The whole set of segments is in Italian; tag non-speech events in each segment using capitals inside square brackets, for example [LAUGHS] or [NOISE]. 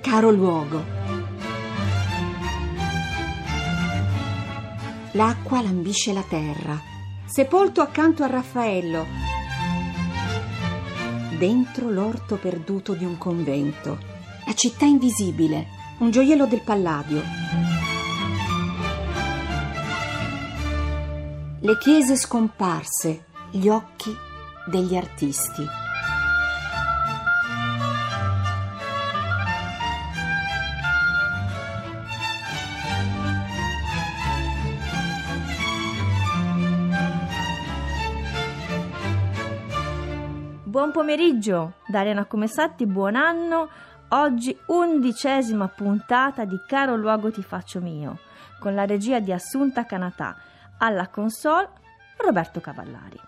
Caro luogo. L'acqua lambisce la terra, sepolto accanto a Raffaello, dentro l'orto perduto di un convento, la città invisibile, un gioiello del Palladio. Le chiese scomparse, gli occhi degli artisti. Buon pomeriggio, Dariana Comessatti, buon anno. Oggi undicesima puntata di Caro Luogo Ti Faccio Mio, con la regia di Assunta Canatà, alla console Roberto Cavallari.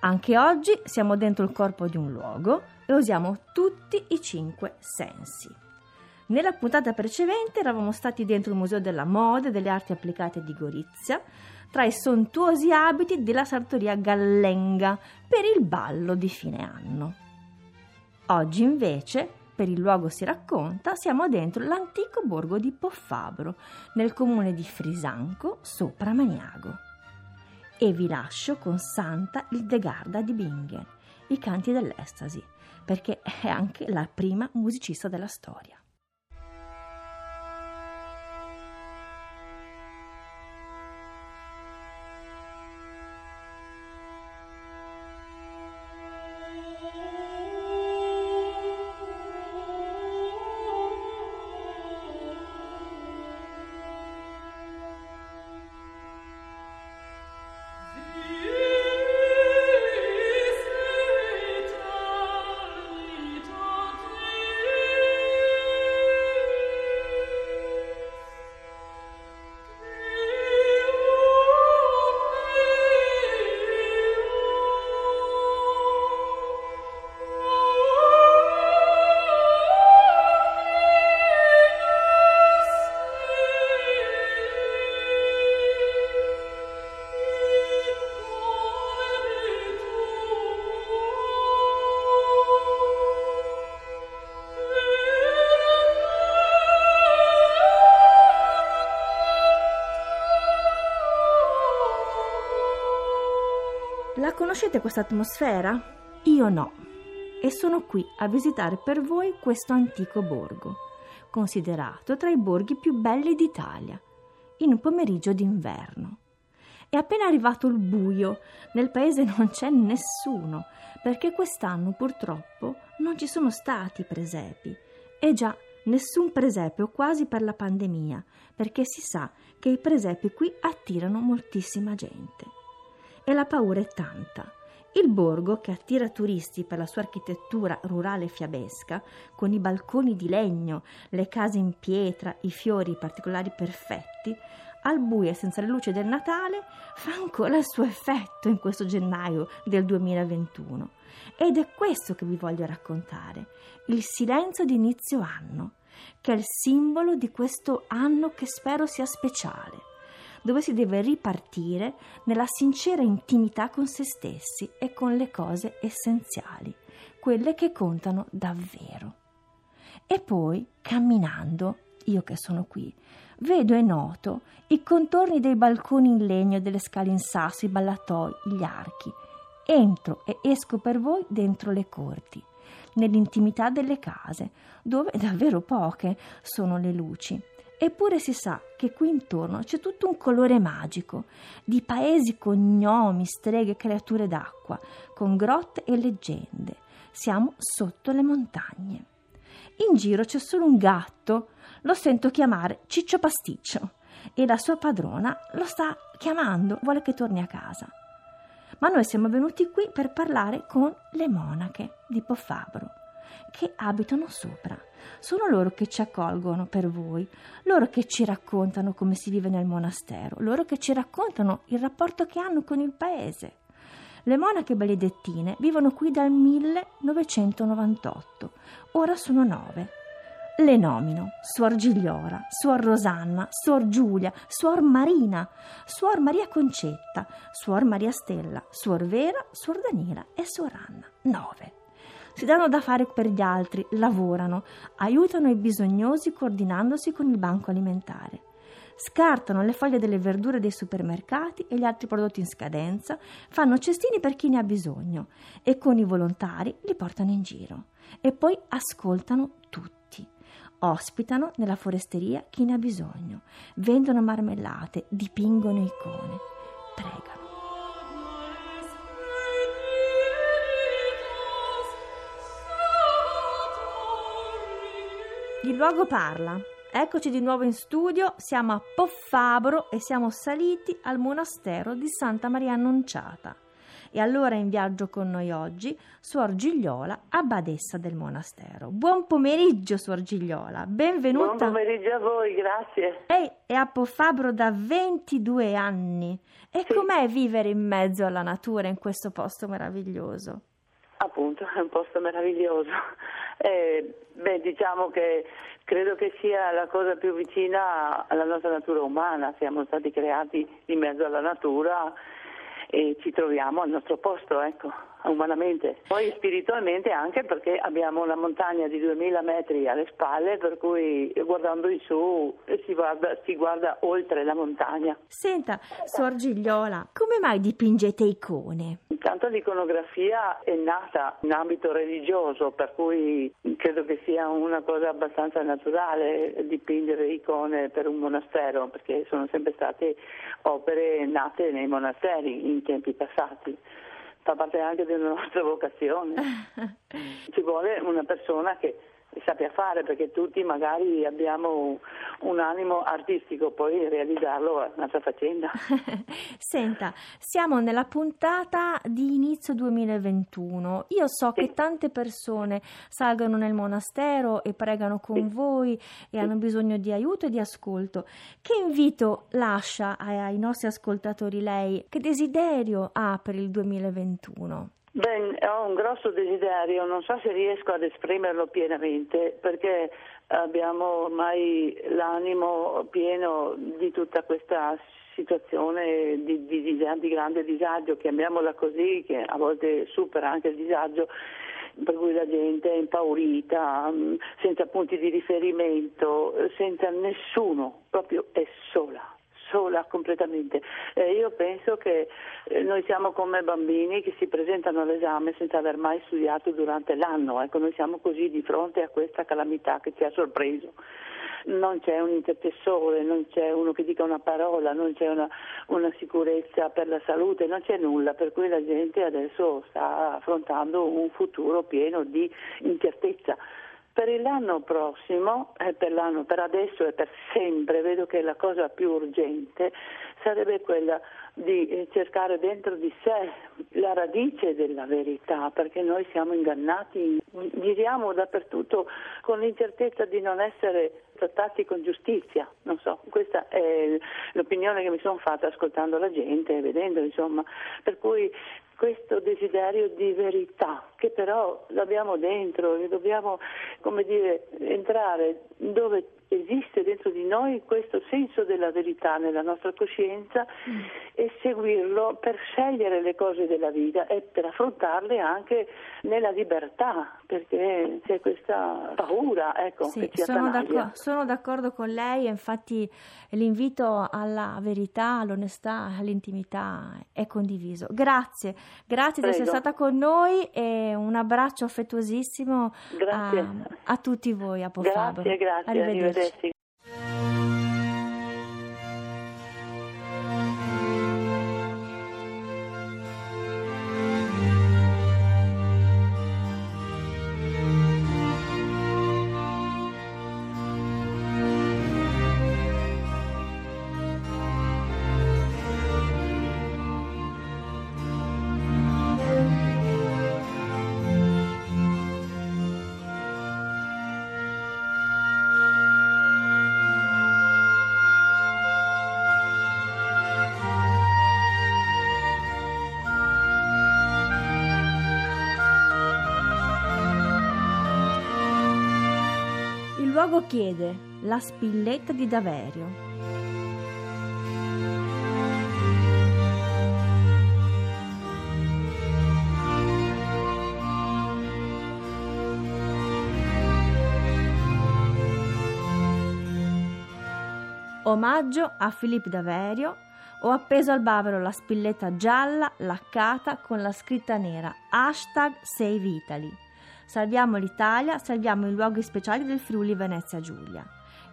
Anche oggi siamo dentro il corpo di un luogo e usiamo tutti i cinque sensi. Nella puntata precedente eravamo stati dentro il Museo della Moda e delle Arti Applicate di Gorizia, tra i sontuosi abiti della sartoria Gallenga per il ballo di fine anno. Oggi invece, per il luogo si racconta, siamo dentro l'antico borgo di Poffabro, nel comune di Frisanco, sopra Maniago. E vi lascio con Santa Ildegarda di Bingen, i canti dell'estasi, perché è anche la prima musicista della storia. Conoscete questa atmosfera? Io no. E sono qui a visitare per voi questo antico borgo, considerato tra i borghi più belli d'Italia, in un pomeriggio d'inverno. È appena arrivato il buio, nel paese [LAUGHS] non c'è nessuno, perché quest'anno purtroppo non ci sono stati presepi. E già, nessun presepio quasi per la pandemia, perché si sa che i presepi qui attirano moltissima gente e la paura è tanta. Il borgo, che attira turisti per la sua architettura rurale fiabesca, con i balconi di legno, le case in pietra, i fiori particolari perfetti, al buio e senza le luci del Natale, fa ancora il suo effetto in questo gennaio del 2021. Ed è questo che vi voglio raccontare, il silenzio di inizio anno, che è il simbolo di questo anno che spero sia speciale dove si deve ripartire nella sincera intimità con se stessi e con le cose essenziali, quelle che contano davvero. E poi, camminando, io che sono qui, vedo e noto i contorni dei balconi in legno, delle scale in sasso, i ballatoi, gli archi. Entro e esco per voi dentro le corti, nell'intimità delle case, dove davvero poche sono le luci Eppure si sa che qui intorno c'è tutto un colore magico, di paesi con gnomi, streghe, creature d'acqua, con grotte e leggende. Siamo sotto le montagne. In giro c'è solo un gatto, lo sento chiamare Ciccio Pasticcio e la sua padrona lo sta chiamando, vuole che torni a casa. Ma noi siamo venuti qui per parlare con le monache di Poffabro, che abitano sopra sono loro che ci accolgono per voi, loro che ci raccontano come si vive nel monastero, loro che ci raccontano il rapporto che hanno con il paese. Le monache benedettine vivono qui dal 1998, ora sono nove. Le nomino Suor Gigliora, Suor Rosanna, Suor Giulia, Suor Marina, Suor Maria Concetta, Suor Maria Stella, Suor Vera, Suor Daniela e Suor Anna. Nove. Si danno da fare per gli altri, lavorano, aiutano i bisognosi coordinandosi con il banco alimentare scartano le foglie delle verdure dei supermercati e gli altri prodotti in scadenza, fanno cestini per chi ne ha bisogno e con i volontari li portano in giro. E poi ascoltano tutti. Ospitano nella foresteria chi ne ha bisogno, vendono marmellate, dipingono icone, pregano. Il luogo parla, Eccoci di nuovo in studio, siamo a Poffabro e siamo saliti al monastero di Santa Maria Annunciata. E allora in viaggio con noi oggi Suor Gigliola, abbadessa del monastero. Buon pomeriggio, Suor Gigliola, benvenuta. Buon pomeriggio a voi, grazie. Lei è a Poffabro da 22 anni. E sì. com'è vivere in mezzo alla natura in questo posto meraviglioso? Appunto, è un posto meraviglioso. [LAUGHS] Eh, beh, diciamo che credo che sia la cosa più vicina alla nostra natura umana. Siamo stati creati in mezzo alla natura e ci troviamo al nostro posto, ecco umanamente. Poi spiritualmente anche perché abbiamo una montagna di 2000 metri alle spalle, per cui guardando in su si guarda, si guarda oltre la montagna. Senta, Suor Gigliola, come mai dipingete icone? Intanto l'iconografia è nata in ambito religioso, per cui credo che sia una cosa abbastanza naturale dipingere icone per un monastero, perché sono sempre state opere nate nei monasteri in tempi passati fa parte anche della nostra vocazione. [LAUGHS] Ci vuole una persona che sappia fare perché tutti magari abbiamo un animo artistico, poi realizzarlo è un'altra faccenda. [LAUGHS] Senta, siamo nella puntata di inizio 2021. Io so sì. che tante persone salgono nel monastero e pregano con sì. voi e sì. hanno bisogno di aiuto e di ascolto. Che invito lascia ai nostri ascoltatori lei? Che desiderio ha per il 2021? Beh, ho un grosso desiderio, non so se riesco ad esprimerlo pienamente perché abbiamo ormai l'animo pieno di tutta questa situazione di, di, di, di grande disagio, chiamiamola così, che a volte supera anche il disagio per cui la gente è impaurita, mm, senza punti di riferimento, senza nessuno, proprio è sola sola completamente. Eh, io penso che eh, noi siamo come bambini che si presentano all'esame senza aver mai studiato durante l'anno, ecco, noi siamo così di fronte a questa calamità che ci ha sorpreso non c'è un intercessore, non c'è uno che dica una parola, non c'è una, una, sicurezza per la salute, non c'è nulla, per cui la gente adesso sta affrontando un futuro pieno di incertezza. Per l'anno prossimo, eh, per, l'anno, per adesso e per sempre, vedo che la cosa più urgente sarebbe quella di eh, cercare dentro di sé la radice della verità, perché noi siamo ingannati, giriamo dappertutto con l'incertezza di non essere trattati con giustizia, non so, questa è l'opinione che mi sono fatta ascoltando la gente e vedendo, insomma, per cui questo desiderio di verità che però l'abbiamo dentro dobbiamo come dire entrare dove esiste dentro di noi questo senso della verità nella nostra coscienza mm. e seguirlo per scegliere le cose della vita e per affrontarle anche nella libertà, perché c'è questa paura ecco, sì, sono, d'accordo, sono d'accordo con lei, infatti l'invito alla verità, all'onestà, all'intimità è condiviso. Grazie, grazie Prego. di essere stata con noi e un abbraccio affettuosissimo a, a, tutti voi a Pofabro. Grazie, grazie. Arrivederci. Arrivederci. Luogo chiede la spilletta di Daverio. Omaggio a Filippo Daverio. Ho appeso al bavero la spilletta gialla laccata con la scritta nera hashtag Save Italy. Salviamo l'Italia, salviamo i luoghi speciali del Friuli Venezia Giulia.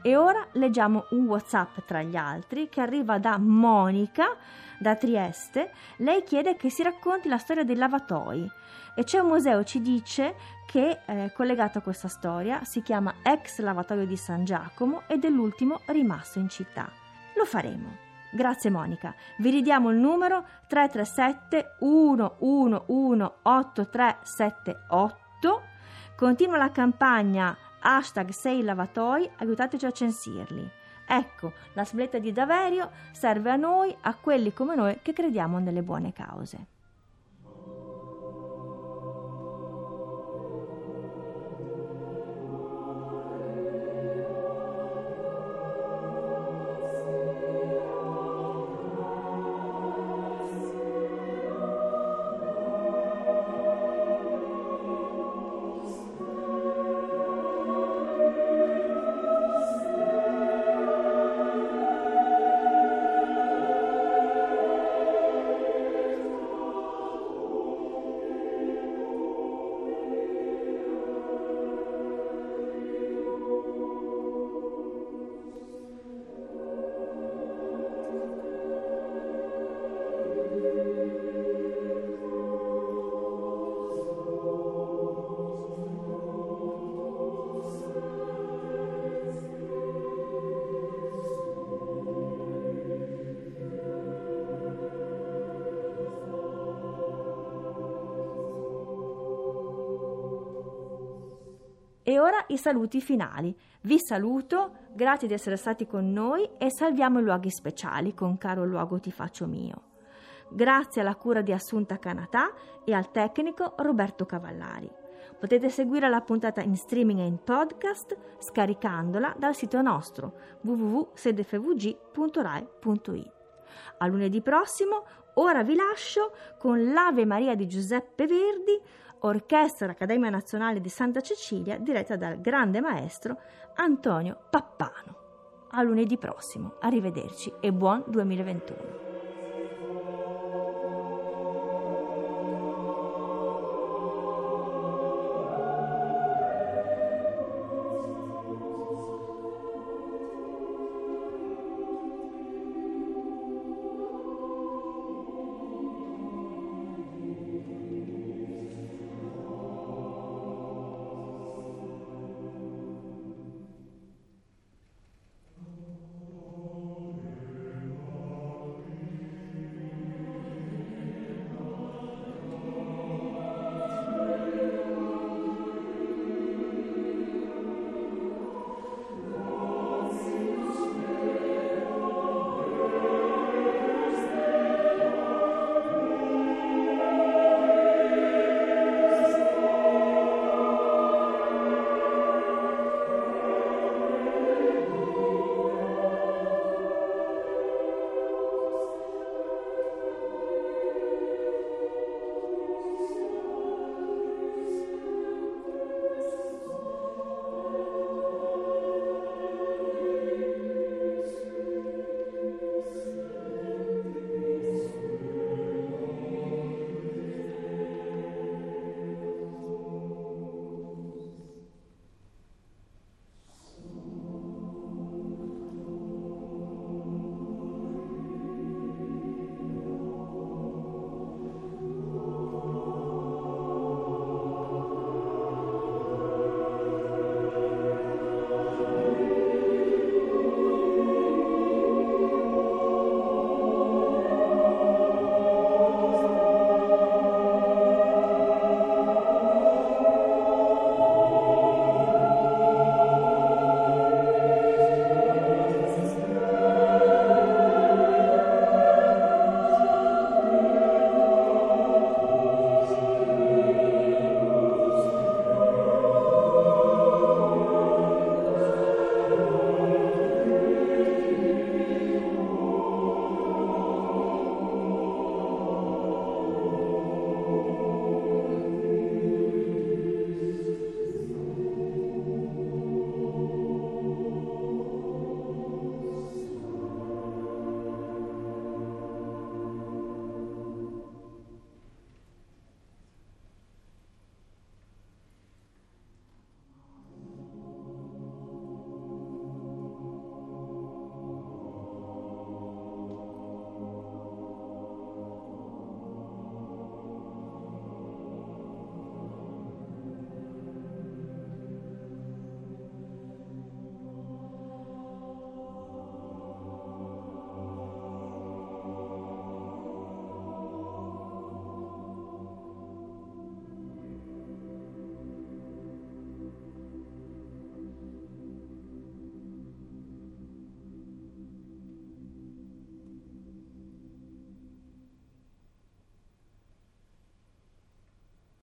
E ora leggiamo un WhatsApp tra gli altri che arriva da Monica da Trieste. Lei chiede che si racconti la storia dei lavatoi e c'è un museo, ci dice, che è collegato a questa storia, si chiama Ex Lavatoio di San Giacomo ed è l'ultimo rimasto in città. Lo faremo. Grazie Monica. Vi ridiamo il numero 337 111 8378. Continua la campagna hashtag 6 lavatoi, aiutateci a censirli. Ecco, la sbletta di Daverio serve a noi, a quelli come noi che crediamo nelle buone cause. E ora i saluti finali. Vi saluto, grazie di essere stati con noi e salviamo i luoghi speciali con Caro Luogo Ti Faccio Mio. Grazie alla cura di Assunta Canatà e al tecnico Roberto Cavallari. Potete seguire la puntata in streaming e in podcast scaricandola dal sito nostro www.sedefvg.rai.it. A lunedì prossimo, ora vi lascio con l'Ave Maria di Giuseppe Verdi Orchestra Accademia Nazionale di Santa Cecilia diretta dal grande maestro Antonio Pappano. A lunedì prossimo, arrivederci e buon 2021.